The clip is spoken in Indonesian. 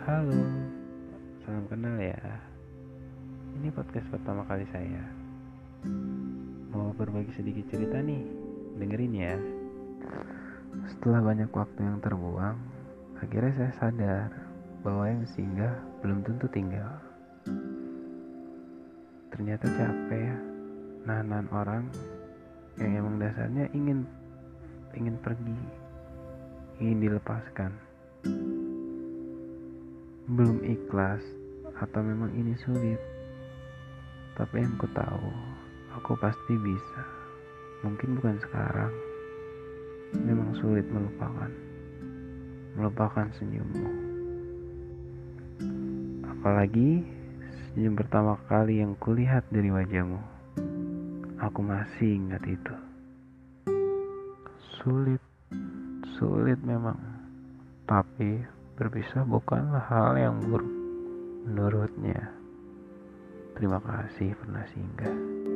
Halo, salam kenal ya. Ini podcast pertama kali saya. Mau berbagi sedikit cerita nih, dengerin ya. Setelah banyak waktu yang terbuang, akhirnya saya sadar bahwa yang singgah belum tentu tinggal. Ternyata capek ya, nahan orang yang emang dasarnya ingin ingin pergi, ingin dilepaskan belum ikhlas atau memang ini sulit. Tapi yang ku tahu aku pasti bisa. Mungkin bukan sekarang. Memang sulit melupakan. Melupakan senyummu. Apalagi senyum pertama kali yang kulihat dari wajahmu. Aku masih ingat itu. Sulit. Sulit memang. Tapi Berpisah bukanlah hal yang buruk menurutnya. Terima kasih pernah singgah.